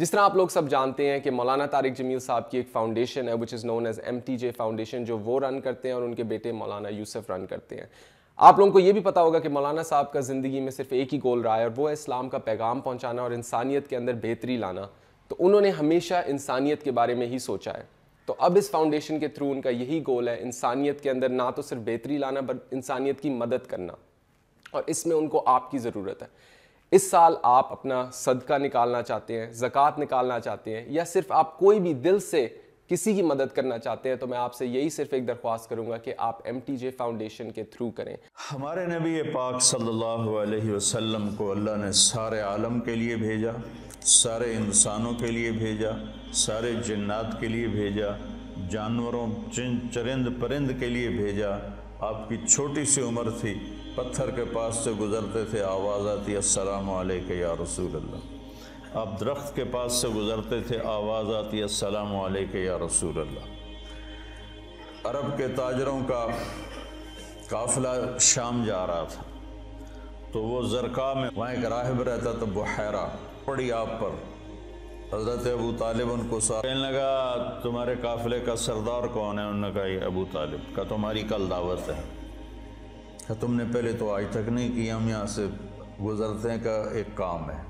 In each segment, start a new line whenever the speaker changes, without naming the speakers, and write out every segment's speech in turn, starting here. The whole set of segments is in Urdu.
جس طرح آپ لوگ سب جانتے ہیں کہ مولانا طارق جمیل صاحب کی ایک فاؤنڈیشن ہے which is known as M T J foundation جو وہ رن کرتے ہیں اور ان کے بیٹے مولانا یوسف رن کرتے ہیں۔ آپ لوگوں کو یہ بھی پتا ہوگا کہ مولانا صاحب کا زندگی میں صرف ایک ہی گول رہا ہے اور وہ ہے اسلام کا پیغام پہنچانا اور انسانیت کے اندر بہتری لانا۔ تو انہوں نے ہمیشہ انسانیت کے بارے میں ہی سوچا ہے۔ تو اب اس فاؤنڈیشن کے تھرو ان کا یہی گول ہے، انسانیت کے اندر نہ تو صرف بہتری لانا بٹ انسانیت کی مدد کرنا۔ اور اس میں ان کو آپ کی ضرورت ہے۔ اس سال آپ اپنا صدقہ نکالنا چاہتے ہیں، زکوٰۃ نکالنا چاہتے ہیں، یا صرف آپ کوئی بھی دل سے کسی کی مدد کرنا چاہتے ہیں، تو میں آپ سے یہی صرف ایک درخواست کروں گا کہ آپ ایم ٹی جے فاؤنڈیشن کے تھرو کریں۔
ہمارے نبی پاک صلی اللہ علیہ وسلم کو اللہ نے سارے عالم کے لیے بھیجا، سارے انسانوں کے لیے بھیجا، سارے جنات کے لیے بھیجا، جانوروں چرند پرند کے لیے بھیجا۔ آپ کی چھوٹی سی عمر تھی پتھر کے پاس سے گزرتے تھے آواز آتی السلام علیکہ یا رسول اللہ۔ آپ درخت کے پاس سے گزرتے تھے آواز آتی السلام علیکہ یا رسول اللہ۔ عرب کے تاجروں کا قافلہ شام جا رہا تھا۔ تو وہ زرکا میں وہاں ایک راہب رہتا تھا، بحیرہ۔ پڑی آپ پر۔ حضرت ابو طالب ان کو ساتھ کہنے لگا، تمہارے قافلے کا سردار کون ہے؟ انہوں نے کہا، یہ ابو طالب کا تمہاری کل دعوت ہے۔ کہ تم نے پہلے تو آج تک نہیں کیا، ہم یہاں سے گزرتے کا ایک کام ہے۔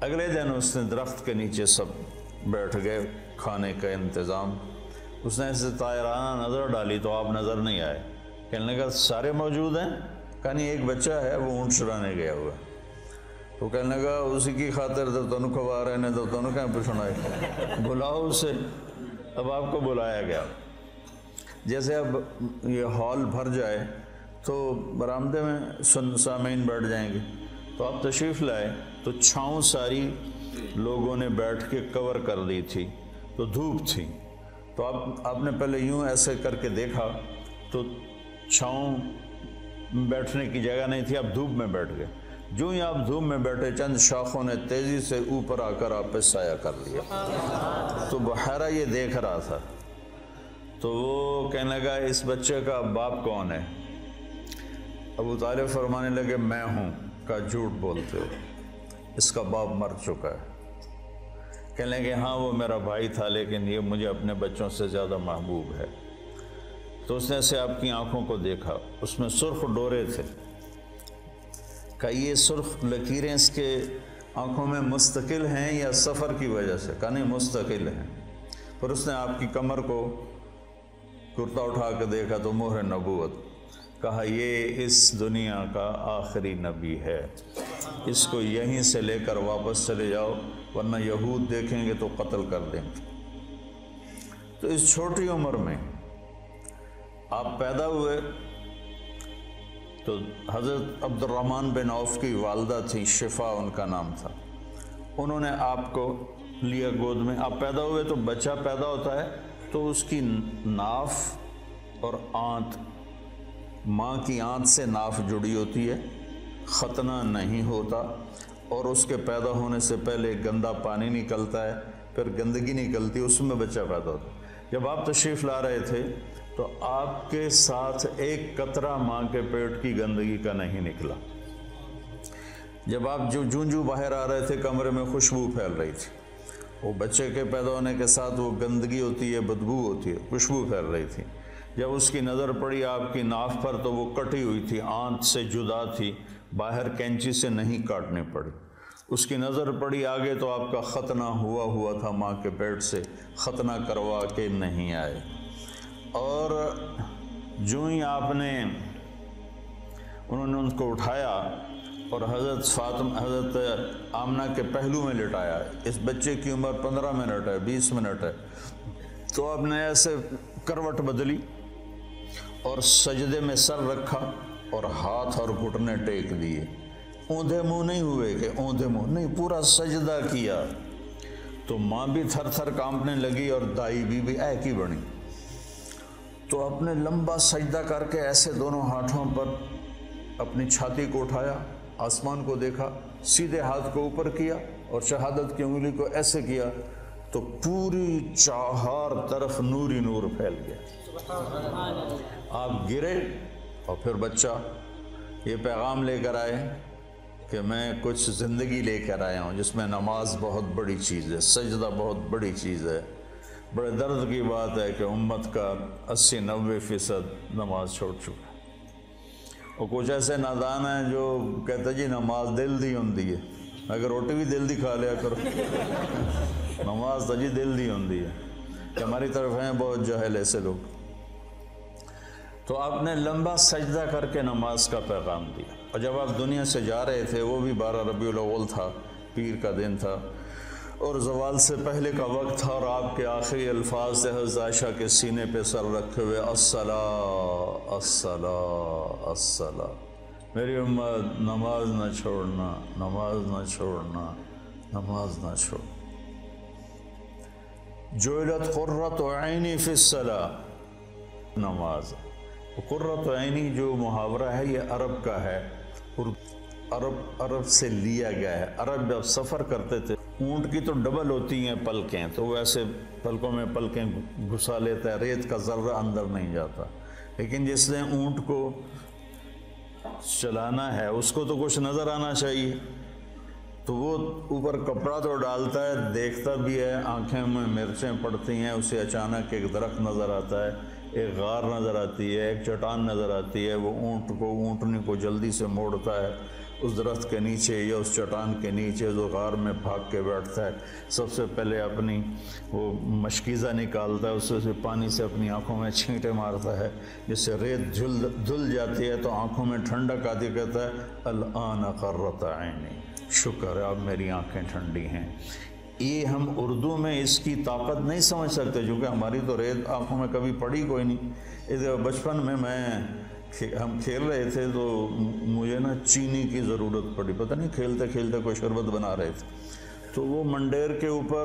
اگلے دن اس نے درخت کے نیچے سب بیٹھ گئے، کھانے کا انتظام۔ اس نے ایسے طائرانہ نظر ڈالی تو آپ نظر نہیں آئے۔ کہنے لگا، سارے موجود ہیں؟ کہانی ایک بچہ ہے، وہ اونٹ چرانے گیا ہوا۔ تو کہنے لگا، اسی کی خاطر تو تنو کھوا رہے ہیں تو تنو کہیں پوچھنا ہے بلاؤ اسے۔ اب آپ کو بلایا گیا۔ جیسے اب یہ ہال بھر جائے تو برآمدے میں سن سامعین بیٹھ جائیں گے۔ تو آپ تشریف لائے، تو چھاؤں ساری لوگوں نے بیٹھ کے کور کر دی تھی، تو دھوپ تھی۔ تو آپ آپ نے پہلے یوں ایسے کر کے دیکھا، تو چھاؤں بیٹھنے کی جگہ نہیں تھی، آپ دھوپ میں بیٹھ گئے۔ جو ہی آپ دھوپ میں بیٹھے، چند شاخوں نے تیزی سے اوپر آ کر آپ پہ سایہ کر لیا۔ تو بحیرہ یہ دیکھ رہا تھا۔ تو وہ کہنے لگا، اس بچے کا باپ کون ہے؟ ابو طالب فرمانے لگے، میں ہوں، کا جھوٹ بولتے ہو۔ اس کا باپ مر چکا ہے۔ کہنے لگے ہاں وہ میرا بھائی تھا، لیکن یہ مجھے اپنے بچوں سے زیادہ محبوب ہے۔ تو اس نے سے آپ کی آنکھوں کو دیکھا۔ اس میں سرخ ڈورے تھے۔ کہ یہ سرخ لکیریں اس کے آنکھوں میں مستقل ہیں یا سفر کی وجہ سے؟ کہ نہیں، مستقل ہیں۔ پھر اس نے آپ کی کمر کو کرتا اٹھا کے دیکھا تو مہر نبوت۔ کہا یہ اس دنیا کا آخری نبی ہے۔ اس کو یہیں سے لے کر واپس چلے جاؤ، ورنہ یہود دیکھیں گے تو قتل کر دیں گے۔ تو اس چھوٹی عمر میں آپ پیدا ہوئے تو حضرت عبد الرحمن بن عوف کی والدہ تھی، شفا ان کا نام تھا۔ انہوں نے آپ کو لیا گود میں۔ آپ پیدا ہوئے تو بچہ پیدا ہوتا ہے تو اس کی ناف اور آنت ماں کی آنت سے ناف جڑی ہوتی ہے، ختنہ نہیں ہوتا اور اس کے پیدا ہونے سے پہلے گندا پانی نکلتا ہے، پھر گندگی نکلتی ہے، اس میں بچہ پیدا ہوتا ہے۔ جب آپ تشریف لا رہے تھے تو آپ کے ساتھ ایک قطرہ ماں کے پیٹ کی گندگی کا نہیں نکلا۔ جب آپ جو جون جو باہر آ رہے تھے، کمرے میں خوشبو پھیل رہی تھی۔ وہ بچے کے پیدا ہونے کے ساتھ وہ گندگی ہوتی ہے، بدبو ہوتی ہے، خوشبو پھیل رہی تھی۔ جب اس کی نظر پڑی آپ کی ناف پر تو وہ کٹی ہوئی تھی، آنت سے جدا تھی، باہر کینچی سے نہیں کاٹنے پڑی۔ اس کی نظر پڑی آگے تو آپ کا ختنہ ہوا ہوا تھا ماں کے پیٹ سے، ختنہ کروا کے نہیں آئے۔ اور جو ہی آپ نے، انہوں نے ان کو اٹھایا اور حضرت فاطم حضرت آمنہ کے پہلو میں لٹایا۔ اس بچے کی عمر پندرہ منٹ ہے، بیس منٹ ہے۔ تو آپ نے ایسے کروٹ بدلی۔ اور سجدے میں سر رکھا اور ہاتھ اور گھٹنے ٹیک دیے۔ اوندھے منہ نہیں ہوئے کہ اوندھے منہ۔ نہیں، پورا سجدہ کیا۔ تو ماں بھی تھر تھر کانپنے لگی اور دائی بھی بھی اے کی بنی۔ تو اپنے لمبا سجدہ کر کے ایسے دونوں ہاتھوں پر اپنی چھاتی کو اٹھایا، آسمان کو دیکھا، سیدھے ہاتھ کو اوپر کیا اور شہادت کی انگلی کو ایسے کیا تو پوری چاہار طرف نوری نور پھیل گیا۔ آپ گرے اور پھر بچہ یہ پیغام لے کر آئے کہ میں کچھ زندگی لے کر آیا ہوں، جس میں نماز بہت بڑی چیز ہے، سجدہ بہت بڑی چیز ہے۔ بڑے درد کی بات ہے کہ امت کا اسی نوے فیصد نماز چھوڑ چکا اور کچھ ایسے نادان ہیں جو کہتے جی نماز دل دی ہوں ہے۔ اگر روٹی بھی دل دی کھا لیا کرو۔ نماز تو جی دل دی ہوں ہے۔ کہ ہماری طرف ہیں بہت جہل ایسے لوگ۔ تو آپ نے لمبا سجدہ کر کے نماز کا پیغام دیا۔ اور جب آپ دنیا سے جا رہے تھے، وہ بھی بارہ ربیع الاول تھا، پیر کا دن تھا۔ اور زوال سے پہلے کا وقت تھا اور آپ کے آخری الفاظ سے حضرت عائشہ کے سینے پہ سر رکھے ہوئے الصلاة الصلاة الصلاة میری امت، نماز نہ چھوڑنا، نماز نہ چھوڑنا، نماز نہ چھوڑ۔ جویلت قررت عینی فی الصلاة نماز۔ قررت عینی جو محاورہ ہے، یہ عرب کا ہے۔ عرب عرب سے لیا گیا ہے۔ عرب جب سفر کرتے تھے، اونٹ کی تو ڈبل ہوتی ہیں پلکیں، تو ویسے پلکوں میں پلکیں گھسا لیتا ہے، ریت کا ذرہ اندر نہیں جاتا۔ لیکن جس نے اونٹ کو چلانا ہے، اس کو تو کچھ نظر آنا چاہیے۔ تو وہ اوپر کپڑا تو ڈالتا ہے، دیکھتا بھی ہے، آنکھیں میں مرچیں پڑتی ہیں، اسے اچانک ایک درخت نظر آتا ہے۔ ایک غار نظر آتی ہے، ایک چٹان نظر آتی ہے، وہ اونٹ کو، اونٹنی کو جلدی سے موڑتا ہے، اس درخت کے نیچے یا اس چٹان کے نیچے جو غار میں بھاگ کے بیٹھتا ہے۔ سب سے پہلے اپنی وہ مشکیزہ نکالتا ہے، اس سے پانی سے اپنی آنکھوں میں چھینٹے مارتا ہے، جس سے ریت جھل، دھل جاتی ہے تو آنکھوں میں ٹھنڈک آتی کہتا ہے، الان قرت عینی۔ شکر ہے، اب میری آنکھیں ٹھنڈی ہیں۔ یہ ہم اردو میں اس کی طاقت نہیں سمجھ سکتے چونکہ ہماری تو ریت آنکھوں میں کبھی پڑی کوئی نہیں۔ اس بچپن میں میں ہم کھیل رہے تھے تو مجھے نا چینی کی ضرورت پڑی۔ پتہ نہیں کھیلتے کھیلتے کوئی شربت بنا رہے تھے۔ تو وہ منڈیر کے اوپر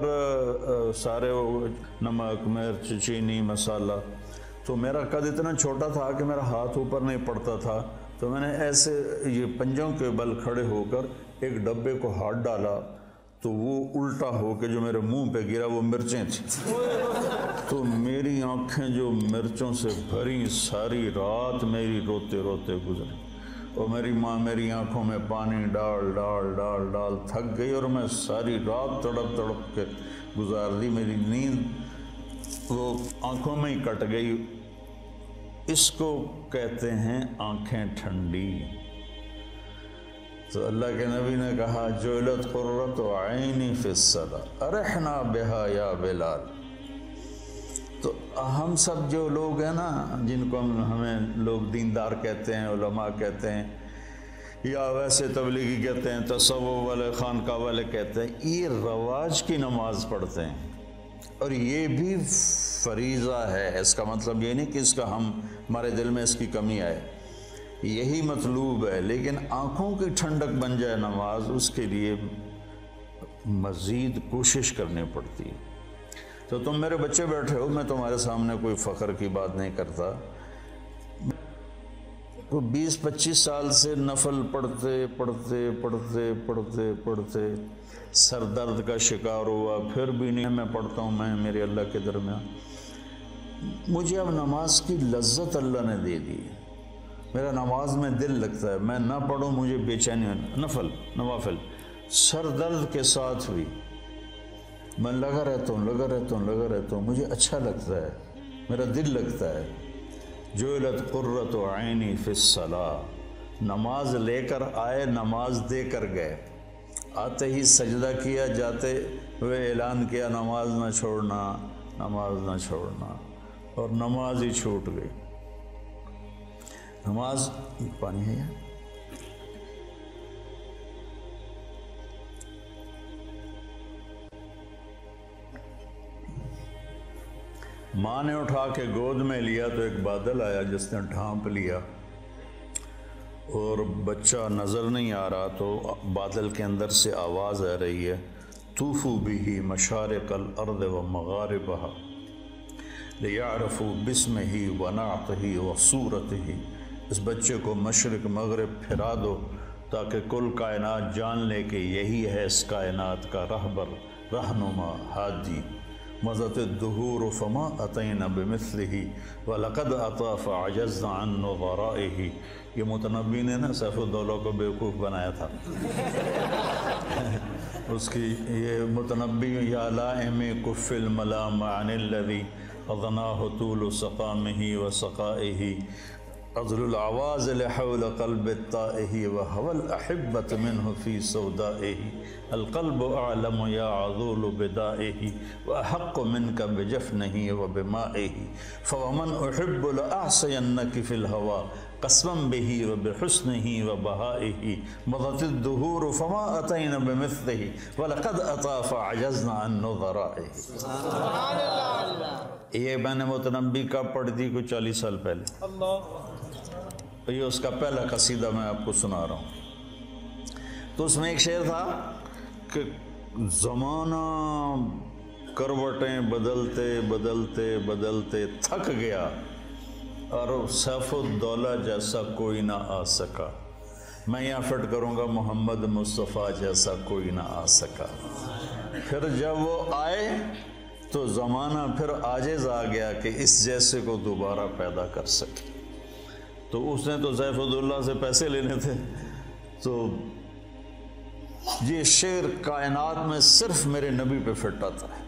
سارے نمک، مرچ، چینی، مسالہ۔ تو میرا قد اتنا چھوٹا تھا کہ میرا ہاتھ اوپر نہیں پڑتا تھا۔ تو میں نے ایسے یہ پنجوں کے بل کھڑے ہو کر ایک ڈبے کو ہاتھ ڈالا۔ تو وہ الٹا ہو کے جو میرے منہ پہ گرا وہ مرچیں تھیں۔ تو میری آنکھیں جو مرچوں سے بھری ساری رات میری روتے روتے گزری اور میری ماں میری آنکھوں میں پانی ڈال ڈال ڈال ڈال تھک گئی اور میں ساری رات تڑپ تڑپ کے گزار دی۔ میری نیند وہ آنکھوں میں ہی کٹ گئی۔ اس کو کہتے ہیں آنکھیں ٹھنڈی۔ تو اللہ کے نبی نے کہا جولت قررت و عینی فی الصلاة ارحنا بہا یا بلال۔ تو ہم سب جو لوگ ہیں نا، جن کو ہم ہمیں لوگ دیندار کہتے ہیں، علماء کہتے ہیں، یا ویسے تبلیغی کہتے ہیں، تصوف والے، خانقاہ والے کہتے ہیں، یہ رواج کی نماز پڑھتے ہیں۔ اور یہ بھی فریضہ ہے۔ اس کا مطلب یہ نہیں کہ اس کا ہم ہمارے دل میں اس کی کمی آئے۔ یہی مطلوب ہے، لیکن آنکھوں کی ٹھنڈک بن جائے نماز، اس کے لیے مزید کوشش کرنی پڑتی ہے۔ تو تم میرے بچے بیٹھے ہو، میں تمہارے سامنے کوئی فخر کی بات نہیں کرتا۔ تو بیس پچیس سال سے نفل پڑھتے پڑھتے پڑھتے پڑھتے پڑھتے سر درد کا شکار ہوا، پھر بھی نہیں، میں پڑھتا ہوں، میں، میرے اللہ کے درمیان۔ مجھے اب نماز کی لذت اللہ نے دے دی میرا نماز میں دل لگتا ہے، میں نہ پڑھوں، مجھے بے چینی نفل، نوافل۔ سر درد کے ساتھ بھی میں لگا رہتا ہوں، لگا رہتا ہوں، لگا رہتا ہوں۔ مجھے اچھا لگتا ہے، میرا دل لگتا ہے۔ جو لت قرت و عینی الصلاح نماز لے کر آئے، نماز دے کر گئے۔ آتے ہی سجدہ کیا، جاتے ہوئے اعلان کیا، نماز نہ چھوڑنا، نماز نہ چھوڑنا۔ اور نماز ہی چھوٹ گئی۔ نماز پانی ہے یہاں ماں نے اٹھا کے گود میں لیا تو ایک بادل آیا جس نے ڈھانپ لیا اور بچہ نظر نہیں آ رہا تو بادل کے اندر سے آواز آ رہی ہے توفو بھی ہی مشارق الارض و مغاربہ لیعرفو بسم ہی ونعت ہی و صورت ہی اس بچے کو مشرق، مغرب پھرا دو تاکہ کل کائنات جان لے کہ یہی ہے اس کائنات کا رہبر، رہنما حادی مزت الدہور فما عطین بمثلہ ولقد عطا فعجزنا عن نظرائہ یہ متنبی نے نا سیف الدولہ کو بیوقوف بنایا تھا۔ اس کی یہ متنبی یا لائم کف الملام عن الذی اغناہ طول سقامہ و عضل العواز لحول قلب الطائه وهو الأحبة منه في سودائه. القلب أعلم يا عضول بدائه وأحق منك بجفنه وبمائه. فومن أحب لأعصينك في الهوى قسما به وبحسنه وبهائه. مضت الدهور فما أتينا بمثله ولقد أطى فعجزنا عن نظرائه. یہ میں نے متنبی کا پڑھ دی کوئی چالیس سال پہلے. یہ اس کا پہلا قصیدہ میں آپ کو سنا رہا ہوں۔ تو اس میں ایک شعر تھا کہ زمانہ کروٹیں بدلتے بدلتے بدلتے تھک گیا اور سیف الدولہ جیسا کوئی نہ آ سکا۔ میں یہاں فٹ کروں گا محمد مصطفیٰ جیسا کوئی نہ آ سکا۔ پھر جب وہ آئے تو زمانہ پھر آجز آ گیا کہ اس جیسے کو دوبارہ پیدا کر سکے۔ تو اس نے تو سیف اللہ سے پیسے لینے تھے۔ تو یہ شعر کائنات میں صرف میرے نبی پہ فٹ آتا ہے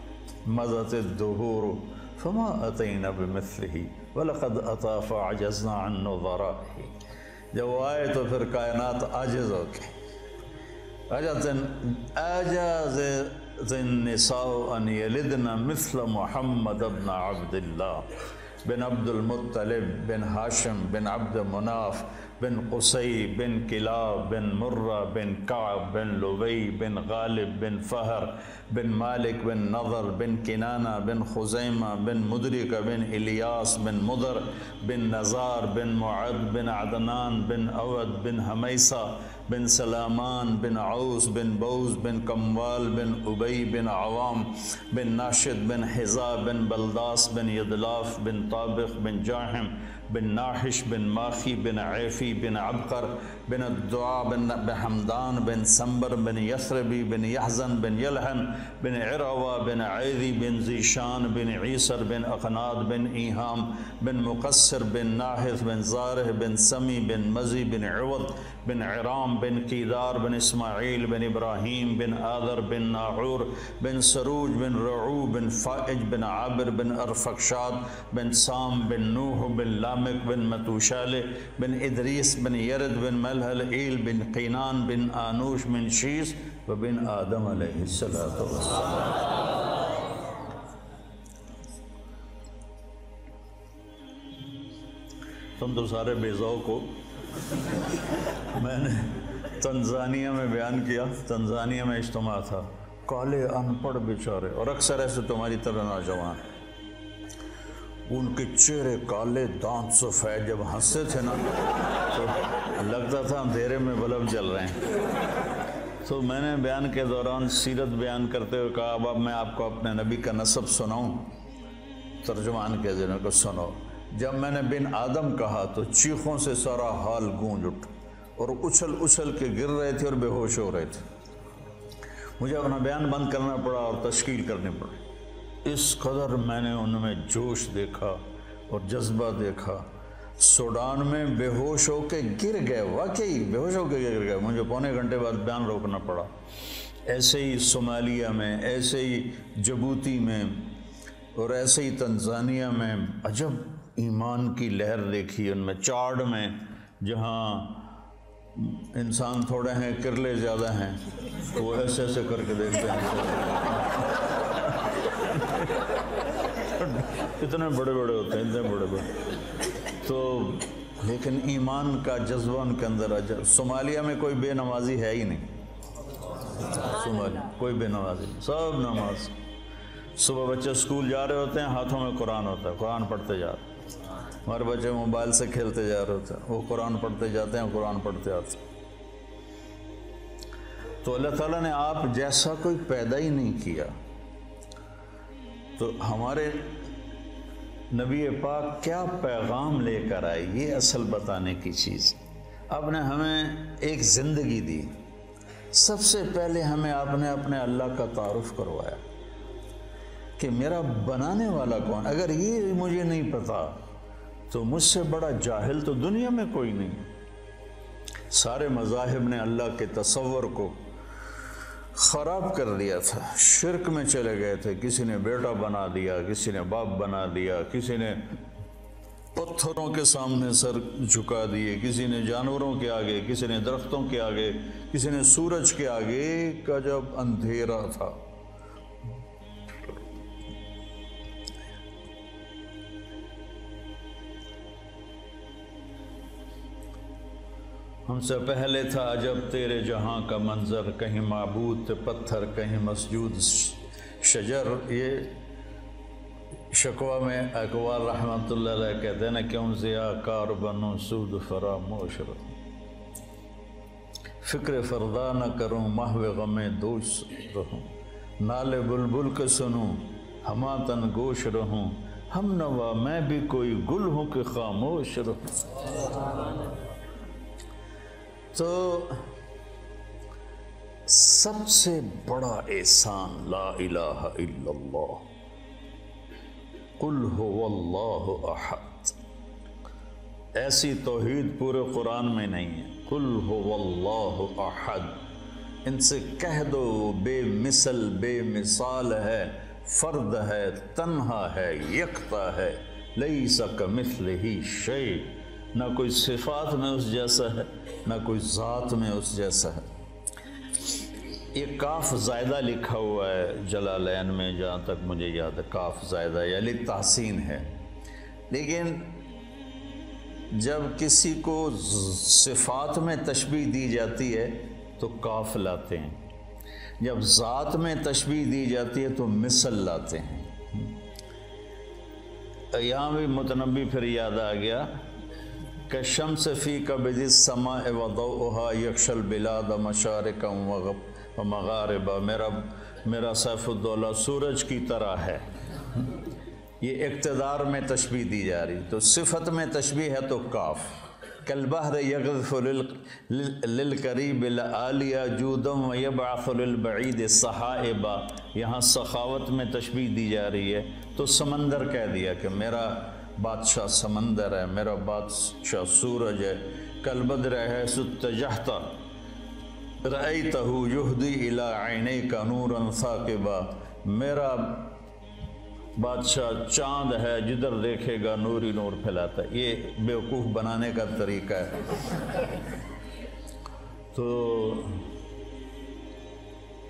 مزت دہور فما اتین بمثلہ، ولقد اطا فعجزنا عن نظرائه۔ جب وہ آئے تو پھر کائنات عاجز ہو کے اجاز النساء ان یلدن مثل محمد ابن عبد اللہ بن عبد المطلب بن ہاشم بن عبد مناف بن قصی، بن کلاب، بن مرہ، بن کعب، بن لبی، بن غالب، بن فہر، بن مالک، بن نظر، بن کنانہ، بن خزیمہ، بن مدرک بن الیاس، بن مدر، بن نزار بن معد، بن عدنان، بن اود، بن حمیسہ، بن سلامان، بن عوس، بن بوز، بن کموال، بن ابئی بن عوام، بن ناشد، بن حضا بن بلداس، بن یدلاف، بن طابق، بن جاہم بن ناحش، بن ماخی، بن عیفی، بن عبقر، بن الدعا بن حمدان بن سمبر، بن یسربی بن یحزن، بن یلحن بن عروہ بن عیدی، بن زیشان، بن عیسر، بن اقناد، بن ایہام، بن مقصر، بن ناحث بن زارح، بن سمی، بن مزی، بن عوض، بن عرام، بن قیدار بن اسماعیل، بن ابراہیم، بن آدر بن ناعور، بن سروج، بن رعو، بن فائج، بن عابر، بن ارفقشاد بن سام، بن نوح، بن لام لامک بن متوشال، بن ادریس، بن یرد، بن ملحل، ایل بن قینان، بن آنوش، بن شیس و بن آدم علیہ السلام تم تو سارے بیزاؤ کو میں نے تنزانیہ میں بیان کیا، تنزانیہ میں اجتماع تھا۔ کالے ان پڑھ بیچارے، اور اکثر ایسے تمہاری طرح نوجوان۔ ان کے چہرے کالے دانت سفید جب ہنستے تھے نا، تو لگتا تھا اندھیرے میں بلب جل رہے ہیں۔ تو میں نے بیان کے دوران سیرت بیان کرتے ہوئے کہا، اب اب میں آپ کو اپنے نبی کا نصب سناؤں۔ ترجمان کے ذریعے کو سنو۔ جب میں نے بن آدم کہا تو چیخوں سے سارا حال گونج اٹھ اور اچھل اچھل کے گر رہے تھے اور بے ہوش ہو رہے تھے۔ مجھے اپنا بیان بند کرنا پڑا اور تشکیل کرنی پڑی۔ اس قدر میں نے ان میں جوش دیکھا اور جذبہ دیکھا۔ سوڈان میں بے ہوش ہو کے گر گئے، واقعی بے ہوش ہو کے گر گئے۔ مجھے پونے گھنٹے بعد بیان روکنا پڑا۔ ایسے ہی صومالیہ میں، ایسے ہی جبوتی میں اور ایسے ہی تنزانیہ میں عجب ایمان کی لہر دیکھی ان میں۔ چاڑ میں، جہاں انسان تھوڑے ہیں، کرلے زیادہ ہیں تو وہ ایسے ایسے کر کے دیکھتے ہیں۔ اتنے بڑے بڑے ہوتے ہیں، اتنے بڑے بڑے۔ تو لیکن ایمان کا جذبہ ان کے اندر صومالیہ میں کوئی بے نمازی ہے ہی نہیں۔ صومالیہ، کوئی بے نمازی سب نماز۔ صبح بچے اسکول جا رہے ہوتے ہیں، ہاتھوں میں قرآن ہوتا ہے، قرآن پڑھتے جا رہے ہیں۔ ہمارے بچے موبائل سے کھیلتے جا رہے ہوتے ہیں، وہ قرآن پڑھتے جاتے ہیں، قرآن پڑھتے آتے ہیں۔ تو اللہ تعالیٰ نے آپ جیسا کوئی پیدا ہی نہیں کیا، تو ہمارے نبی پاک کیا پیغام لے کر آئے یہ اصل بتانے کی چیز۔ آپ نے ہمیں ایک زندگی دی۔ سب سے پہلے ہمیں آپ نے اپنے اللہ کا تعارف کروایا کہ میرا بنانے والا کون؟ اگر یہ مجھے نہیں پتا تو مجھ سے بڑا جاہل تو دنیا میں کوئی نہیں۔ سارے مذاہب نے اللہ کے تصور کو خراب کر دیا تھا۔ شرک میں چلے گئے تھے۔ کسی نے بیٹا بنا دیا، کسی نے باپ بنا دیا، کسی نے پتھروں کے سامنے سر جھکا دیے، کسی نے جانوروں کے آگے، کسی نے درختوں کے آگے، کسی نے سورج کے آگے۔ کا جب اندھیرا تھا۔ ہم سے پہلے تھا جب تیرے جہاں کا منظر کہیں معبود پتھر کہیں مسجود شجر، یہ شکوہ میں اقوال رحمۃ اللہ علیہ کہتے ہیں نا کیوں ضیا کار بنو سود فراموش رہوں فکر فردا نہ کروں، محو غم دوش رہوں نال بلبل کے سنوں، ہما تن گوش رہوں ہم نوا، میں بھی کوئی گل ہوں کہ خاموش رہوں تو سب سے بڑا احسان لا الہ الا اللہ، قل هو اللہ احد۔ ایسی توحید پورے قرآن میں نہیں ہے۔ قل هو اللہ احد۔ ان سے کہہ دو، بے مثل، بے مثال ہے، فرد ہے، تنہا ہے، یکتا ہے لیسا کمثلہ شیء۔ نہ کوئی صفات میں اس جیسا ہے، نہ کوئی ذات میں اس جیسا ہے۔ یہ کاف زائدہ لکھا ہوا ہے جلالین میں، جہاں تک مجھے یاد ہے، کاف زائدہ یعنی تحسین ہے۔ لیکن جب کسی کو صفات میں تشبیح دی جاتی ہے، تو کاف لاتے ہیں۔ جب ذات میں تشبیح دی جاتی ہے، تو مثل لاتے ہیں۔ یہاں بھی متنبی پھر یاد آ گیا۔ کہ شمس فی قبض السماء وضوءها یکشل البلاد مشارقا و مغاربا۔ میرا میرا سیف الدولہ سورج کی طرح ہے۔ یہ اقتدار میں تشبیح دی جا رہی۔ تو صفت میں تشبیح ہے تو کاف۔ کالبحر یغذف للقریب العالیہ جودم و یبعث للبعید صحائبا یہاں سخاوت میں تشبیح دی جا رہی ہے۔ تو سمندر کہہ دیا کہ میرا بادشاہ سمندر ہے، میرا بادشاہ سورج ہے۔ کل بدر ہے ستجہتا رأیتہو یہدی الى عینی کا نورا ثاقبا میرا بادشاہ چاند ہے، جدھر دیکھے گا نوری نور پھیلاتا۔ ہے یہ بیوقوف بنانے کا طریقہ ہے۔ تو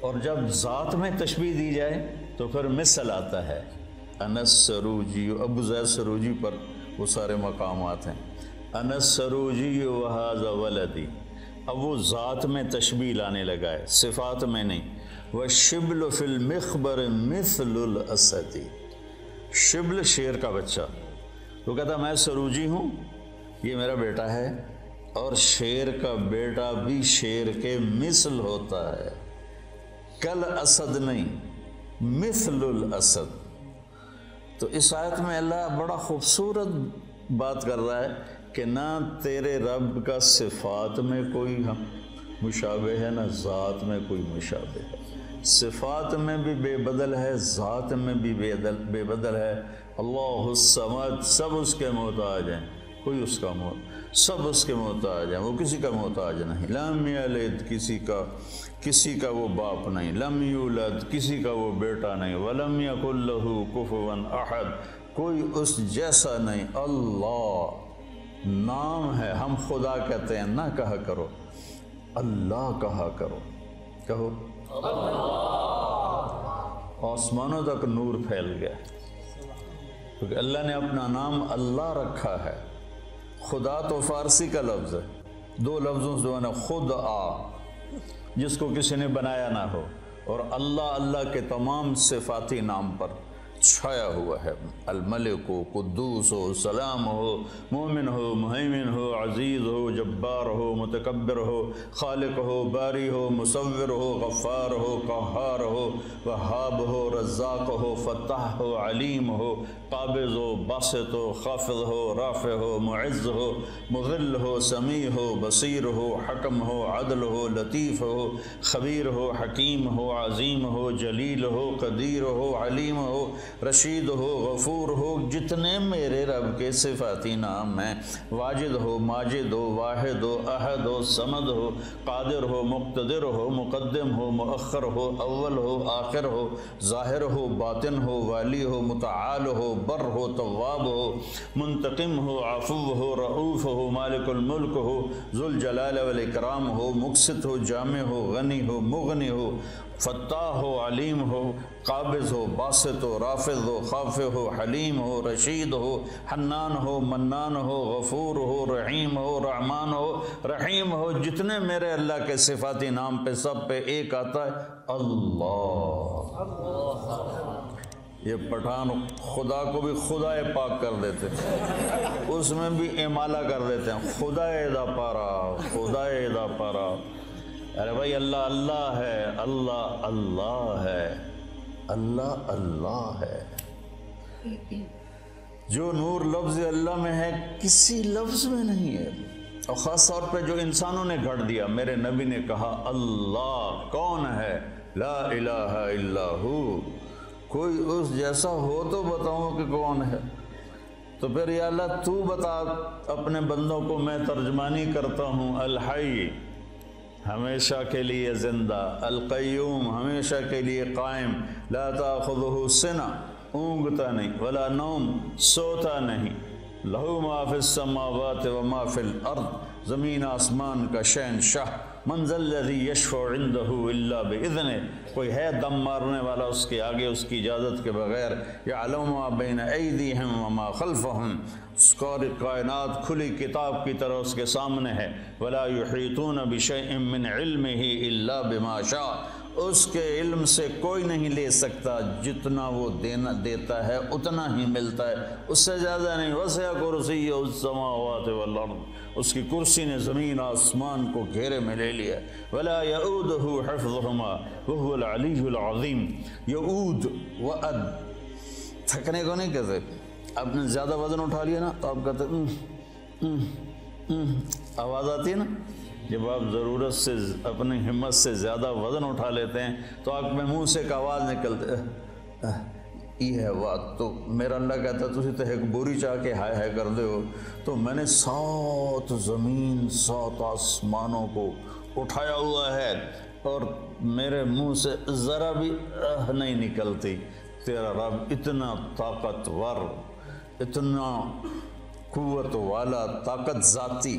اور جب ذات میں تشبیح دی جائے، تو پھر مثل آتا ہے۔ انس سروجی، ابو زید سروجی پر وہ سارے مقامات ہیں۔ انس سروجی وحاظ ولدی۔ اب وہ ذات میں تشبیح لانے لگا ہے، صفات میں نہیں۔ وہ شبل فی المخبر مثل الاسدی شبل شیر کا بچہ۔ وہ کہتا، میں سروجی ہوں، یہ میرا بیٹا ہے، اور شیر کا بیٹا بھی شیر کے مثل ہوتا ہے۔ کل اسد نہیں، مثل الاسد۔ تو اس آیت میں اللہ بڑا خوبصورت بات کر رہا ہے کہ نہ تیرے رب کا صفات میں کوئی مشابہ ہے، نہ ذات میں کوئی مشابہ ہے۔ صفات میں بھی بے بدل ہے، ذات میں بھی بے بے بدل ہے۔ اللہ السمد سب اس کے محتاج ہیں۔ کوئی اس کا محتاج سب اس کے محتاج ہیں، وہ کسی کا محتاج نہیں۔ لم یلد کسی کا کسی کا وہ باپ نہیں، لم یولد، کسی کا وہ بیٹا نہیں، ولم یکل له کفوا احد، کوئی اس جیسا نہیں۔ اللہ نام ہے، ہم خدا کہتے ہیں، نہ کہا کرو۔ اللہ کہا کرو۔ کہو۔ آسمانوں تک نور پھیل گیا۔ کیونکہ اللہ نے اپنا نام اللہ رکھا ہے۔ خدا تو فارسی کا لفظ ہے۔ دو لفظوں سے جو ہے نا خود آ۔ جس کو کسی نے بنایا نہ ہو اور اللہ اللہ کے تمام صفاتی نام پر چھایا ہوا ہے۔ الملک ہو قدوس ہو سلام ہو، مومن ہو، مہیمن ہو، عزیز ہو، جبار ہو، متکبر ہو، خالق ہو، باری ہو، مصور ہو، غفار ہو، قہار ہو، وہاب ہو، رزاق ہو، فتح ہو، علیم ہو، قابض ہو، باسط ہو، خافض ہو، رافع ہو، معز ہو، مغل ہو، سمیع ہو، بصیر ہو، حکم ہو، عدل ہو، لطیف ہو، خبیر ہو، حکیم ہو، عظیم ہو، جلیل ہو، قدیر ہو، علیم ہو رشید ہو، غفور ہو، جتنے میرے رب کے صفاتی نام ہیں۔ واجد ہو، ماجد ہو، واحد ہو، احد ہو، سمد ہو، قادر ہو، مقتدر ہو، مقدم ہو، مؤخر ہو، اول ہو، آخر ہو، ظاہر ہو، باطن ہو، والی ہو، متعال ہو، بر ہو طواب ہو، منتقم ہو، عفو ہو رعوف ہو، مالک الملک ہو، ذوالجلال والاکرام ہو مقصد ہو، جامع ہو، غنی ہو، مغنی ہو فتح ہو، علیم ہو، قابض ہو، باسط ہو، رافض ہو، خافع ہو، حلیم ہو، رشید ہو، حنان ہو، منان ہو، غفور ہو، رحیم ہو، رحمان ہو، رحیم ہو، جتنے میرے اللہ کے صفاتی نام پہ سب پہ ایک آتا ہے، اللہ۔ یہ پٹھان خدا کو بھی خدا پاک کر دیتے اس میں بھی امالہ کر دیتے ہیں۔ خدا دا پارا خدا دا پارا۔ ارے بھائی، اللہ اللہ ہے، اللہ اللہ ہے، اللہ اللہ ہے۔ جو نور لفظ اللہ میں ہے، کسی لفظ میں نہیں ہے۔ اور خاص طور پہ جو انسانوں نے گھڑ دیا، میرے نبی نے کہا، اللہ کون ہے؟ لا الہ الا ہو۔ کوئی اس جیسا ہو تو بتاؤں کہ کون ہے۔ تو پھر یا اللہ، تو بتا اپنے بندوں کو میں ترجمانی کرتا ہوں، الحی۔ ہمیشہ کے لیے زندہ، القیوم ہمیشہ کے لیے قائم، لا تاخذہ سنہ اونگتا نہیں، ولا نوم، سوتا نہیں۔ لہو ما فی السماوات و ما فی الارض، زمین آسمان کا شہنشاہ۔ شاہ منزل الذی یشفع عنده الا باذن کوئی ہے دم مارنے والا اس کے آگے اس کی اجازت کے بغیر؟ یعلم ما بین ایدیہم وما خلفہم۔ سکور کائنات کھلی کتاب کی طرح اس کے سامنے ہے۔ ولا یحیطون بشیء من علمه الا بما شاء۔ اس کے علم سے کوئی نہیں لے سکتا، جتنا وہ دینا، دیتا ہے، اتنا ہی ملتا ہے۔ اس سے زیادہ نہیں۔ وسع کرسی السماوات والارض۔ اس کی کرسی نے زمین، آسمان کو گھیرے میں لے لیا۔ ولا یعودہ حفظہما۔ وهو العلی العظیم۔ یعود وعد تھکنے کو نہیں کہتے۔ آپ نے زیادہ وزن اٹھا لیا نا، تو آپ کہتے آواز آتی ہے نا؟ جب آپ ضرورت سے اپنی ہمت سے زیادہ وزن اٹھا لیتے ہیں، تو آپ میں منہ سے ایک آواز نکلتے یہ ہے بات۔ تو میرا اللہ کہتا ہے تھی تو ایک بوری چاہ کے ہائے ہائے کر دے ہو۔ تو میں نے سات زمین، سات آسمانوں کو اٹھایا ہوا ہے اور میرے منہ سے ذرا بھی نہیں نکلتی۔ تیرا رب اتنا طاقتور، اتنا قوت والا طاقت ذاتی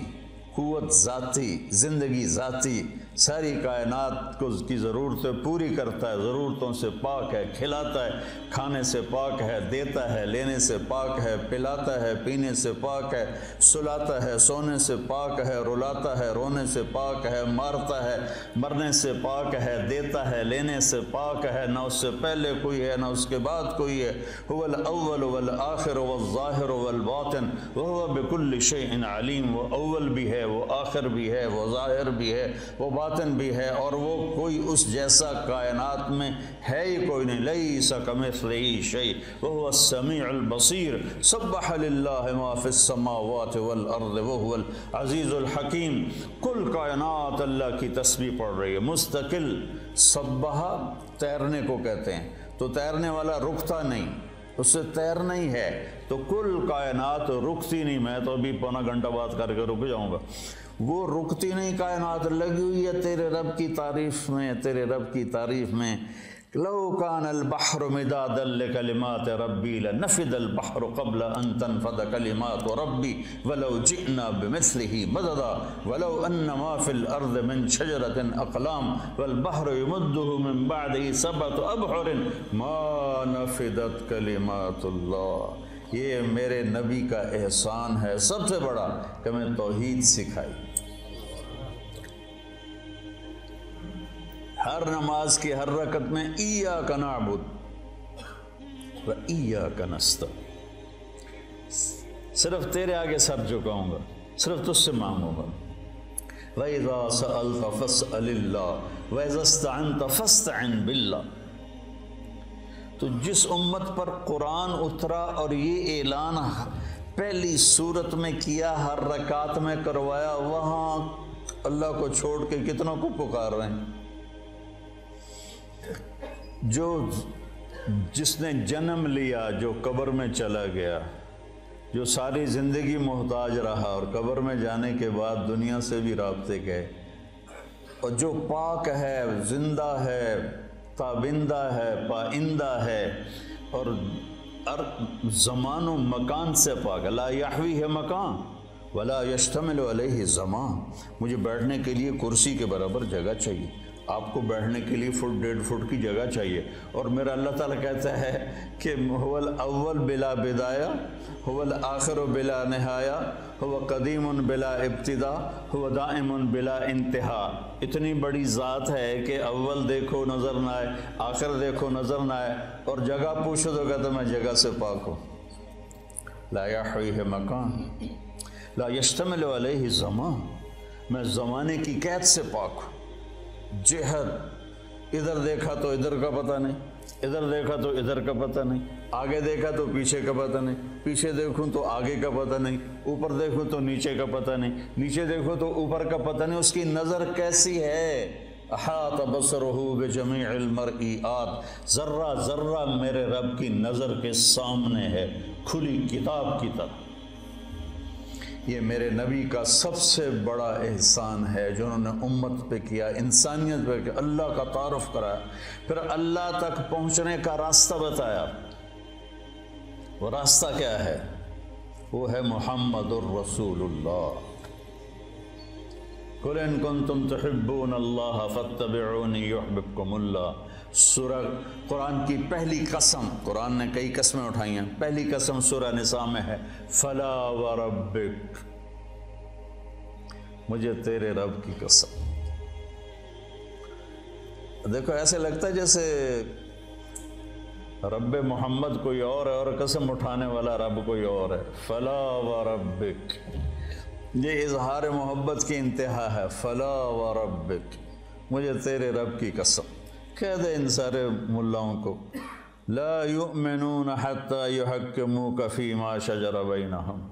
قوت ذاتی زندگی ذاتی ساری کائنات کو کی ضرورتیں پوری کرتا ہے، ضرورتوں سے پاک ہے، کھلاتا ہے، کھانے سے پاک ہے، دیتا ہے، لینے سے پاک ہے، پلاتا ہے، پینے سے پاک ہے، سلاتا ہے، سونے سے پاک ہے، رلاتا ہے، رونے سے پاک ہے، مارتا ہے، مرنے سے پاک ہے، دیتا ہے، لینے سے پاک ہے، نہ اس سے پہلے کوئی ہے، نہ اس کے بعد کوئی ہے۔ هو الاول والآخر والظاہر والباطن، وهو بكل شيء علیم، وہ اول بھی ہے، وہ آخر بھی ہے، وہ ظاہر بھی ہے، وہ باطن بھی ہے اور وہ کوئی اس جیسا کائنات میں ہے ہی کوئی نہیں۔ لیس کمثلہ شیء وهو السمیع البصیر سبح للہ ما فی السماوات والارض وهو العزیز الحکیم کل کائنات اللہ کی تسبیح پڑھ رہی ہے۔ مستقل۔ سبح تیرنے کو کہتے ہیں۔ تو تیرنے والا رکتا نہیں۔ اس سے تیرنا ہی ہے۔ تو کل کائنات رکتی نہیں۔ میں تو ابھی پونا گھنٹہ بات کر کے رک جاؤں گا۔ وہ رکتی نہیں کائنات، لگی ہوئی ہے تیرے رب کی تعریف میں، تیرے رب کی تعریف میں۔ لو كان البحر مدادا لكلمات ربي لنفد البحر قبل ان تنفد كلمات ربي ولو جئنا بمثله مددا ولو ان ما في الارض من شجره اقلام والبحر يمده من بعده سبعه ابحر ما نفدت كلمات الله یہ میرے نبی کا احسان ہے سب سے بڑا کہ میں توحید سکھائی۔ ہر نماز کی ہر رکت میں ایا کا نعبد و ایا کا نستا صرف تیرے آگے سر جھکاؤں گا، صرف تجھ سے مانگوں گا۔ وَإِذَا سَأَلْتَ فَاسْأَلِ اللَّهِ وَإِذَا اسْتَعِنْتَ فَاسْتَعِنْ بِاللَّهِ تو جس امت پر قرآن اترا اور یہ اعلان پہلی صورت میں کیا، ہر رکعت میں کروایا، وہاں اللہ کو چھوڑ کے کتنوں کو پکار رہے ہیں؟ جو جس نے جنم لیا، جو قبر میں چلا گیا، جو ساری زندگی محتاج رہا اور قبر میں جانے کے بعد دنیا سے بھی رابطے گئے۔ اور جو پاک ہے، زندہ ہے تابندہ ہے، پائندہ ہے، اور زمان و مکان سے پاک۔ لا یحوی ہے مکان، ولا یشتمل علیہ زمان مجھے بیٹھنے کے لیے کرسی کے برابر جگہ چاہیے۔ آپ کو بیٹھنے کے لیے فٹ ڈیڑھ فٹ کی جگہ چاہیے۔ اور میرا اللہ تعالیٰ کہتا ہے کہ حول اول بلا بدایا حول آخر و بلا نہایا ہو قدیم بلا ابتدا ہو دائم بلا انتہا۔ اتنی بڑی ذات ہے کہ اول دیکھو نظر نہ آئے، آخر دیکھو نظر نہ آئے۔ اور جگہ پوچھو تو کہتا میں جگہ سے پاک ہوں۔ لا یحوی ہے مکان، لا یشتمل علیہ زمان میں زمانے کی قید سے پاک ہوں۔ جہد ادھر دیکھا تو ادھر کا پتہ نہیں، ادھر دیکھا تو ادھر کا پتہ نہیں، آگے دیکھا تو پیچھے کا پتہ نہیں، پیچھے دیکھوں تو آگے کا پتہ نہیں، اوپر دیکھوں تو نیچے کا پتہ نہیں، نیچے دیکھو تو اوپر کا پتہ نہیں، اس کی نظر کیسی ہے؟ احاط بصرہو بجمیع المرئیات، ذرہ ذرہ میرے رب کی نظر کے سامنے ہے، کھلی کتاب کی طرح یہ میرے نبی کا سب سے بڑا احسان ہے جو انہوں نے امت پہ کیا، انسانیت پہ کیا، اللہ کا تعارف کرایا۔ پھر اللہ تک پہنچنے کا راستہ بتایا۔ وہ راستہ کیا ہے؟ وہ ہے محمد الرسول اللہ قل ان کنتم تحبون اللہ فاتبعونی یحببکم اللہ سورہ قرآن کی پہلی قسم، قرآن نے کئی قسمیں اٹھائی ہیں۔ پہلی قسم سورہ نساء میں ہے، فلا وربک۔ مجھے تیرے رب کی قسم۔ دیکھو، ایسے لگتا ہے جیسے رب محمد کوئی اور ہے اور قسم اٹھانے والا رب کوئی اور ہے۔ فلا وربک۔ یہ اظہار محبت کی انتہا ہے، فلا وربک۔ مجھے تیرے رب کی قسم۔ کہہ دے ان سارے ملاؤں کو۔ لا یؤمنون حتی یحکموک فی ما شجر بینہم۔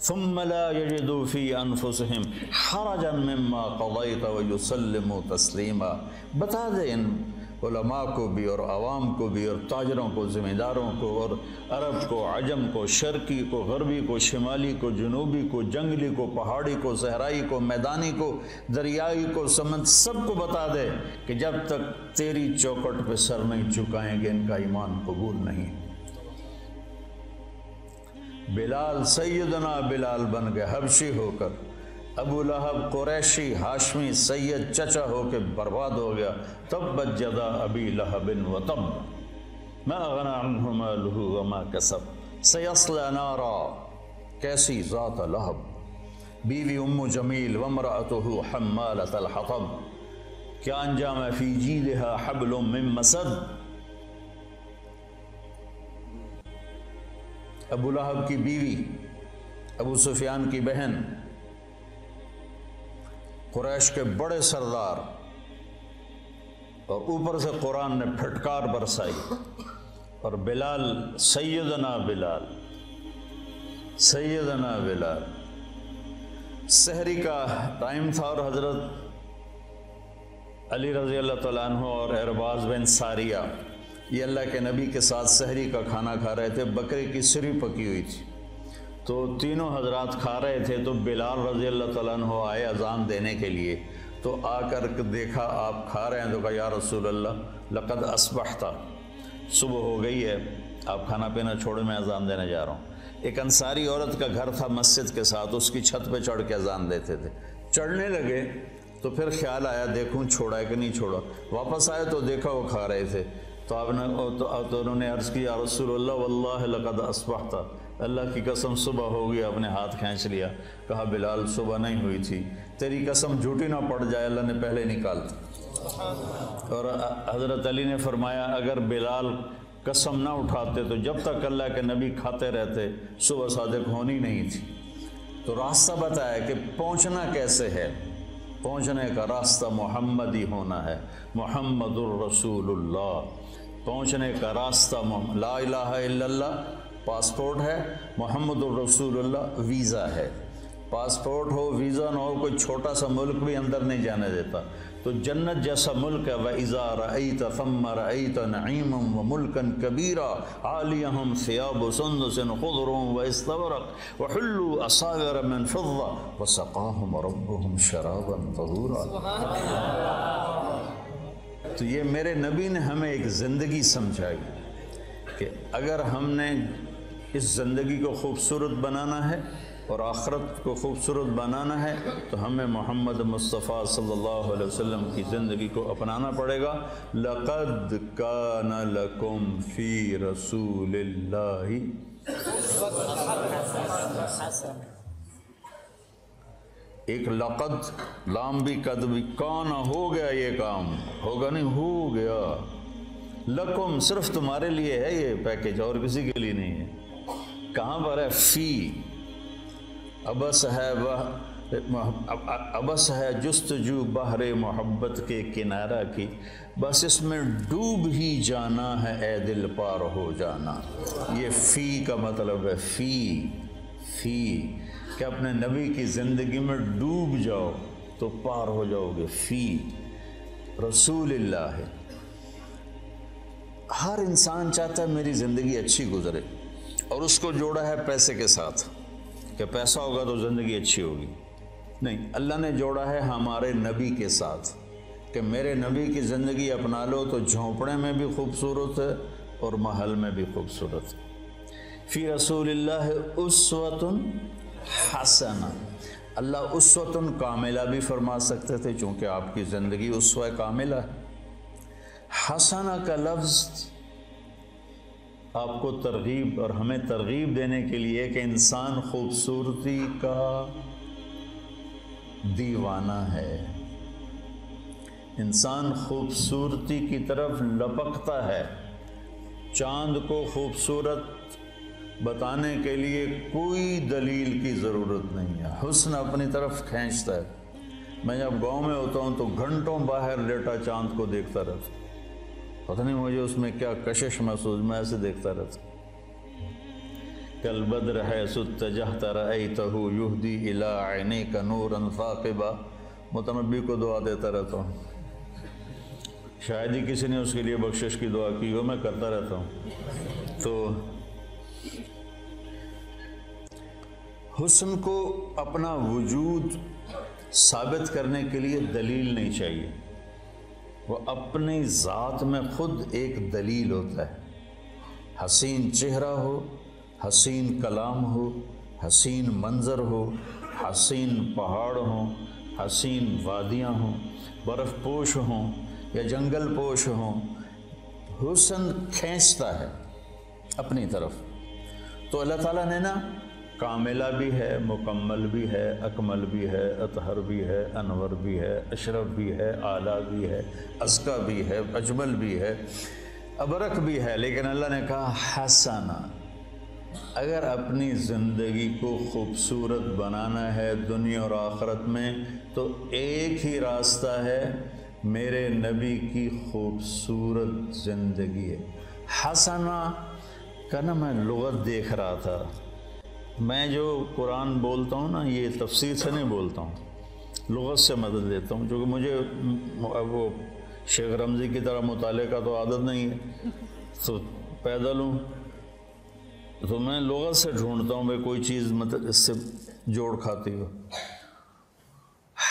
ثم لا يجدوا في انفسهم حرجا مما قضيت ويسلموا تسلیما۔ بتا دے ان علماء کو بھی اور عوام کو بھی اور تاجروں کو ذمہ داروں کو اور عرب کو، عجم کو، شرقی کو، غربی کو، شمالی کو، جنوبی کو، جنگلی کو، پہاڑی کو، صحرائی کو، میدانی کو، دریائی کو، سمند سب کو بتا دے کہ جب تک تیری چوکٹ پہ سر نہیں چکائیں گے، ان کا ایمان قبول نہیں۔ بلال سیدنا بلال بن گئے حبشی ہو کر ابو لہب قریشی، ہاشمی، سید چچا ہو کے برباد ہو گیا۔ تب بجدا ابی لہب و تب۔ ما اغنا عنہ مالہ وما کسب۔ سیصل نارا۔ کیسی ذات لہب۔ بیوی ام جمیل ومرأته حمالت الحطب۔ کیا انجام فی جیدها حبل من مسد؟ ابو لہب کی بیوی، ابو سفیان کی بہن۔ قریش کے بڑے سردار اور اوپر سے قرآن نے پھٹکار برسائی اور بلال سیدنا بلال سیدنا بلال۔ سحری کا ٹائم تھا اور حضرت علی رضی اللہ تعالیٰ عنہ اور ارباز بن ساریہ، یہ اللہ کے نبی کے ساتھ سحری کا کھانا کھا رہے تھے، بکرے کی سری پکی ہوئی تھی۔ تو تینوں حضرات کھا رہے تھے تو بلال رضی اللہ تعالیٰ عنہ آئے اذان دینے کے لیے۔ تو آ کر دیکھا آپ کھا رہے ہیں، تو کہا، یا رسول اللہ، لقد اسبحتا صبح ہو گئی ہے، آپ کھانا پینا چھوڑے میں اذان دینے جا رہا ہوں۔ ایک انصاری عورت کا گھر تھا مسجد کے ساتھ، اس کی چھت پہ چڑھ کے اذان دیتے تھے۔ چڑھنے لگے، تو پھر خیال آیا، دیکھوں چھوڑا ہے کہ نہیں چھوڑا۔ واپس آئے تو دیکھا وہ کھا رہے تھے۔ تو آپ نے، تو انہوں نے عرض کیا رسول اللہ، واللہ لقد اسبحتا اللہ کی قسم صبح ہو گئی اپنے ہاتھ کھینچ لیا۔ کہا، بلال، صبح نہیں ہوئی تھی۔ تیری قسم جھوٹی نہ پڑ جائے، اللہ نے پہلے نکال اور حضرت علی نے فرمایا، اگر بلال قسم نہ اٹھاتے تو جب تک اللہ کے نبی کھاتے رہتے، صبح صادق ہونی نہیں تھی۔ تو راستہ بتایا کہ پہنچنا کیسے ہے؟ پہنچنے کا راستہ محمد ہی ہونا ہے۔ محمد الرسول اللہ۔ پہنچنے کا راستہ لا الہ الا اللہ پاسپورٹ ہے، محمد الرسول اللہ ویزا ہے۔ پاسپورٹ ہو، ویزا نہ ہو، کوئی چھوٹا سا ملک بھی اندر نہیں جانے دیتا۔ تو جنت جیسا ملک ہے، وَإِذَا رَأَيْتَ ثَمَّ رَأَيْتَ نَعِيمًا وَمُلْكًا كَبِيرًا، عَالِيَهُمْ ثِيَابُ سُنْدُسٍ خُضْرٌ وَإِسْتَبْرَقٌ وَحُلُّوا أَصَابِرَ مِنْ فِضَّةٍ وَسَقَاهُمْ رَبُّهُمْ شَرَابًا طَهُورًا۔ تو یہ میرے نبی نے ہمیں ایک زندگی سمجھائی کہ اگر ہم نے اس زندگی کو خوبصورت بنانا ہے اور آخرت کو خوبصورت بنانا ہے، تو ہمیں محمد مصطفیٰ صلی اللہ علیہ وسلم کی زندگی کو اپنانا پڑے گا۔ لقد کان لکم فی رسول اللہ۔ ایک لقد لام بھی قد بھی کان ہو گیا یہ کام، ہوگا نہیں، ہو گیا۔ لکم صرف تمہارے لیے ہے یہ پیکج اور کسی کے لیے نہیں ہے۔ کہاں پر ہے؟ فی. ابس ہے ابس ہے جستجو بحر محبت کے کنارہ کی۔ بس اس میں ڈوب ہی جانا ہے، اے دل پار ہو جانا۔ یہ فی کا مطلب ہے، فی فی۔ کہ اپنے نبی کی زندگی میں ڈوب جاؤ تو پار ہو جاؤ گے، فی۔ رسول اللہ۔ ہے ہر انسان چاہتا ہے میری زندگی اچھی گزرے۔ اور اس کو جوڑا ہے پیسے کے ساتھ۔ کہ پیسہ ہوگا تو زندگی اچھی ہوگی۔ نہیں، اللہ نے جوڑا ہے ہمارے نبی کے ساتھ۔ کہ میرے نبی کی زندگی اپنا لو تو جھونپڑے میں بھی خوبصورت ہے اور محل میں بھی خوبصورت ہے۔ فی رسول اللہ اسوت حسنا اللہ اسوت کاملہ بھی فرما سکتے تھے چونکہ آپ کی زندگی اسوہ کاملہ ہے۔ حسنا کا لفظ آپ کو ترغیب اور ہمیں ترغیب دینے کے لیے کہ انسان خوبصورتی کا دیوانہ ہے۔ انسان خوبصورتی کی طرف لپکتا ہے۔ چاند کو خوبصورت بتانے کے لیے کوئی دلیل کی ضرورت نہیں ہے۔ حسن اپنی طرف کھینچتا ہے۔ میں جب گاؤں میں ہوتا ہوں تو گھنٹوں باہر لیٹا چاند کو دیکھتا رہتا پتہ نہیں مجھے اس میں کیا کشش محسوس، میں ایسے دیکھتا رہتا۔ کل بدر ہے ستجہت رأیتہو یہدی الى عینی کا نورا ثاقبا۔ متنبی کو دعا دیتا رہتا ہوں۔ شاید ہی کسی نے اس کے لیے بخشش کی دعا کی ہو، میں کرتا رہتا ہوں۔ تو حسن کو اپنا وجود ثابت کرنے کے لیے دلیل نہیں چاہیے۔ وہ اپنی ذات میں خود ایک دلیل ہوتا ہے۔ حسین چہرہ ہو، حسین کلام ہو، حسین منظر ہو، حسین پہاڑ ہوں، حسین وادیاں ہوں، برف پوش ہوں یا جنگل پوش ہوں، حسن کھینچتا ہے اپنی طرف۔ تو اللہ تعالیٰ نے نا کاملہ بھی ہے، مکمل بھی ہے، اکمل بھی ہے، اطہر بھی ہے، انور بھی ہے، اشرف بھی ہے، اعلیٰ بھی ہے ازکا بھی ہے، اجمل بھی ہے، ابرک بھی ہے۔ لیکن اللہ نے کہا، حسنا، اگر اپنی زندگی کو خوبصورت بنانا ہے دنیا اور آخرت میں، تو ایک ہی راستہ ہے، میرے نبی کی خوبصورت زندگی ہے۔ حسنا کا نا میں لغت دیکھ رہا تھا۔ میں جو قرآن بولتا ہوں نا، یہ تفسیر سے نہیں بولتا ہوں۔ لغت سے مدد لیتا ہوں، چونکہ مجھے وہ شیخ رمضی کی طرح مطالعے کا تو عادت نہیں ہے۔ تو پیدل ہوں۔ تو میں لغت سے ڈھونڈتا ہوں، بھائی کوئی چیز مطلب اس سے جوڑ کھاتی ہو۔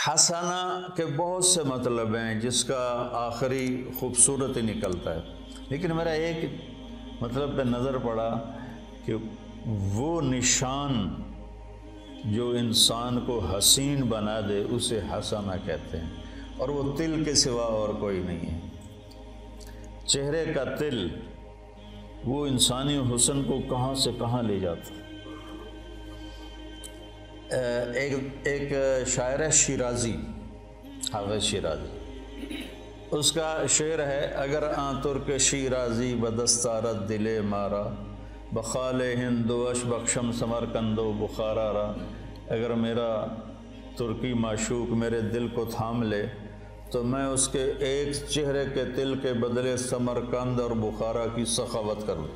حسانہ کے بہت سے مطلب ہیں، جس کا آخری خوبصورت ہی نکلتا ہے۔ لیکن میرا ایک مطلب پہ نظر پڑا کہ وہ نشان جو انسان کو حسین بنا دے، اسے حسانہ کہتے ہیں۔ اور وہ تل کے سوا اور کوئی نہیں ہے۔ چہرے کا تل، وہ انسانی حسن کو کہاں سے کہاں لے جاتا ایک ایک شاعر شیرازی، حافظ شیرازی۔ اس کا شعر ہے، اگر آ ترک شیرازی بدستارت دل مارا۔ بخال ہندوش بخشم سمر کندو بخارا را۔ اگر میرا ترکی معشوق میرے دل کو تھام لے، تو میں اس کے ایک چہرے کے تل کے بدلے سمر کند اور بخارا کی سخاوت کروں۔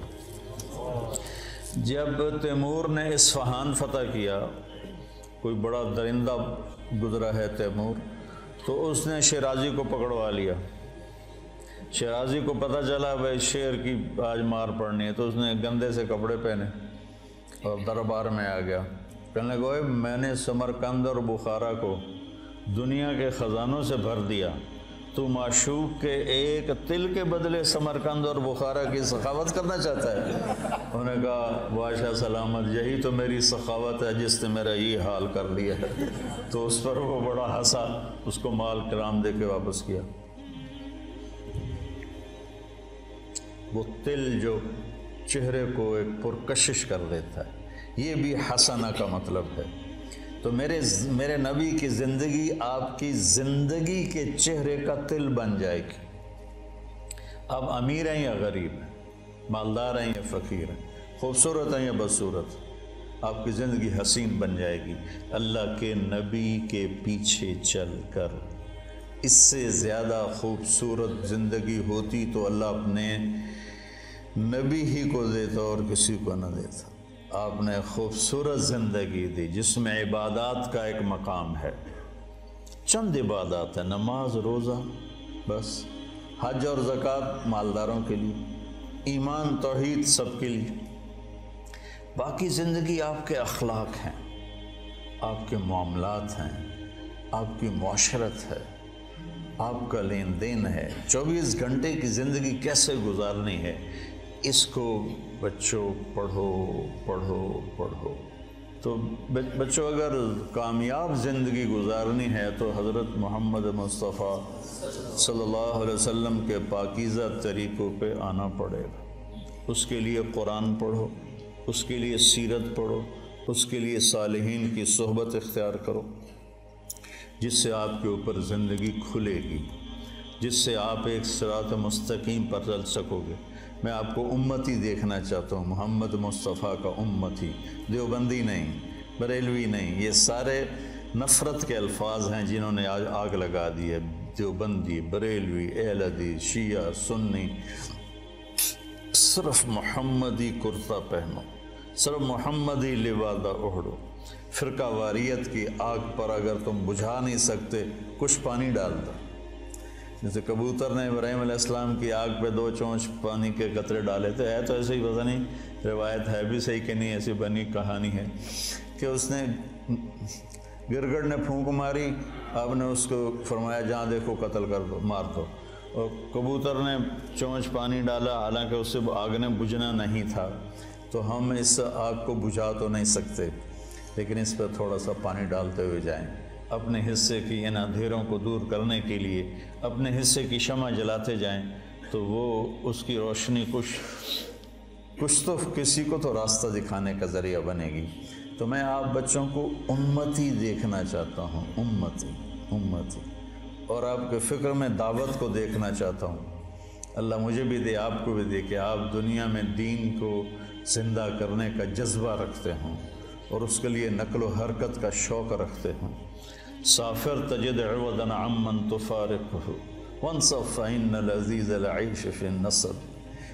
جب تیمور نے اسفہان فتح کیا، کوئی بڑا درندہ گزرا ہے تیمور، تو اس نے شیرازی کو پکڑوا لیا۔ شیرازی کو پتہ چلا بھائی شیر کی آج مار پڑنی ہے تو اس نے گندے سے کپڑے پہنے اور دربار میں آ گیا۔ کہنے گوئے میں نے سمرکند اور بخارا کو دنیا کے خزانوں سے بھر دیا۔ تو معشوق کے ایک تل کے بدلے سمرکند اور بخارا کی سخاوت کرنا چاہتا ہے۔ انہوں نے کہا، بادشاہ سلامت، یہی تو میری سخاوت ہے جس نے میرا یہ حال کر لیا ہے۔ تو اس پر وہ بڑا ہنسا، اس کو مال کرام دے کے واپس کیا۔ وہ تل جو چہرے کو ایک پرکشش کر دیتا ہے۔ یہ بھی حسنہ کا مطلب ہے۔ تو میرے میرے نبی کی زندگی آپ کی زندگی کے چہرے کا تل بن جائے گی۔ آپ امیر ہیں یا غریب ہیں؟ مالدار ہیں یا فقیر ہیں؟ خوبصورت ہیں یا بدصورت؟ آپ کی زندگی حسین بن جائے گی۔ اللہ کے نبی کے پیچھے چل کر۔ اس سے زیادہ خوبصورت زندگی ہوتی تو اللہ اپنے نبی ہی کو دیتا اور کسی کو نہ دیتا۔ آپ نے خوبصورت زندگی دی، جس میں عبادات کا ایک مقام ہے۔ چند عبادات ہے نماز، روزہ، بس۔ حج اور زکوٰۃ مالداروں کے لیے، ایمان، توحید سب کے لیے۔ باقی زندگی آپ کے اخلاق ہیں، آپ کے معاملات ہیں، آپ کی معاشرت ہے، آپ کا لین دین ہے۔ چوبیس گھنٹے کی زندگی کیسے گزارنی ہے؟ اس کو بچوں پڑھو پڑھو پڑھو۔ تو بچوں، اگر کامیاب زندگی گزارنی ہے تو حضرت محمد مصطفیٰ صلی اللہ علیہ وسلم کے پاکیزہ طریقوں پہ آنا پڑے گا۔ اس کے لیے قرآن پڑھو، اس کے لیے سیرت پڑھو، اس کے لیے صالحین کی صحبت اختیار کرو۔ جس سے آپ کے اوپر زندگی کھلے گی، جس سے آپ ایک سرات مستقیم پر چل سکو گے۔ میں آپ کو امتی دیکھنا چاہتا ہوں، محمد مصطفیٰ کا امتی، دیوبندی نہیں، بریلوی نہیں، یہ سارے نفرت کے الفاظ ہیں جنہوں نے آج آگ لگا دی ہے۔ دیوبندی، بریلوی اہل حدیث شیعہ، سنی، صرف محمدی کرتا پہنو، صرف محمدی لبادہ اڑو فرقہ واریت کی آگ پر اگر تم بجھا نہیں سکتے، کچھ پانی ڈال دو۔ جیسے کبوتر نے ابراہیم علیہ السلام کی آگ پہ دو چونچ پانی کے قطرے ڈالے تھے ہے تو ایسے ہی پتہ نہیں، روایت ہے بھی صحیح کہ نہیں، ایسی بنی کہانی ہے کہ اس نے گرگڑ نے پھونک ماری، آپ نے اس کو فرمایا جہاں دیکھو قتل کر دو، مار دو۔ اور کبوتر نے چونچ پانی ڈالا، حالانکہ اس سے آگ نے بجھنا نہیں تھا، تو ہم اس آگ کو بجھا تو نہیں سکتے، لیکن اس پہ تھوڑا سا پانی ڈالتے ہوئے جائیں۔ اپنے حصے کی ان اندھیروں کو دور کرنے کے لیے اپنے حصے کی شمع جلاتے جائیں، تو وہ اس کی روشنی کچھ کچھ تو کسی کو تو راستہ دکھانے کا ذریعہ بنے گی۔ تو میں آپ بچوں کو امتی دیکھنا چاہتا ہوں، امتی امتی۔ اور آپ کے فکر میں دعوت کو دیکھنا چاہتا ہوں۔ اللہ مجھے بھی دے، آپ کو بھی دے کہ آپ دنیا میں دین کو زندہ کرنے کا جذبہ رکھتے ہوں اور اس کے لیے نقل و حرکت کا شوق رکھتے ہوں۔ سافر تجد عوضا عمن تفارقه. وانصف فإن العزيز العيش في النصب.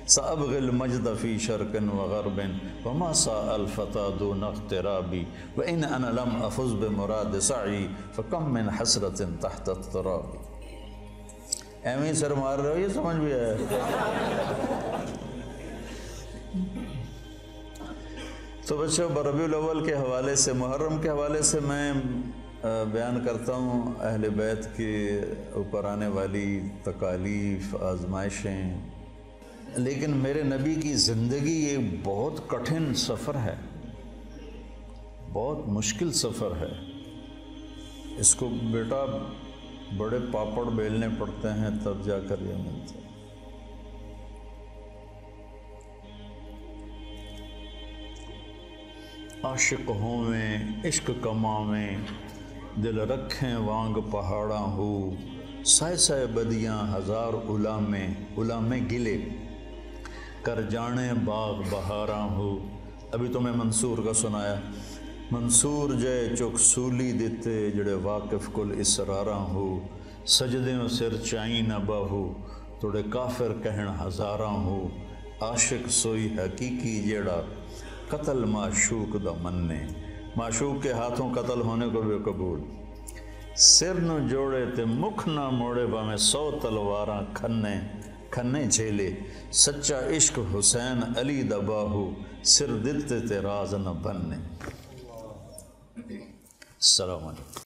سأبغي المجد في شرق وغرب. وما ساء الفتى دون اغترابي وإن أنا لم أفز بمراد سعي، فكم من حسرة تحت اضطراب. ایمی سر مار رہے ہو یہ سمجھ بھی ہے تو بچوں بربی الاول کے حوالے سے، محرم کے حوالے سے میں بیان کرتا ہوں اہل بیت کے اوپر آنے والی تکالیف، آزمائشیں۔ لیکن میرے نبی کی زندگی ایک بہت کٹھن سفر ہے، بہت مشکل سفر ہے۔ اس کو بیٹا بڑے پاپڑ بیلنے پڑتے ہیں تب جا کر یہ ملتا عاشق ہوں میں، عشق کما میں دل رکھیں وانگ پہاڑاں ہو۔ سائے سائے بدیاں ہزار علامے علامے گلے۔ کر جانے باغ بہاراں ہو۔ ابھی تو میں منصور کا سنایا۔ منصور جے چک سولی دیتے جڑے واقف کل اسراراں ہو۔ سجدیوں سر چائیں نہ باہو۔ توڑے کافر کہن ہزاراں ہو۔ عاشق سوئی حقیقی جیڑا قتل معشوق دا مننے۔ معشوق کے ہاتھوں قتل ہونے کو بھی قبول۔ سر نو جوڑے تے مکھ نہ موڑے بامے سو تلواراں کھنے کھنے جھیلے۔ سچا عشق حسین علی دباہو باہو، سر دلتے تے راز نہ بننے۔ السلام علیکم۔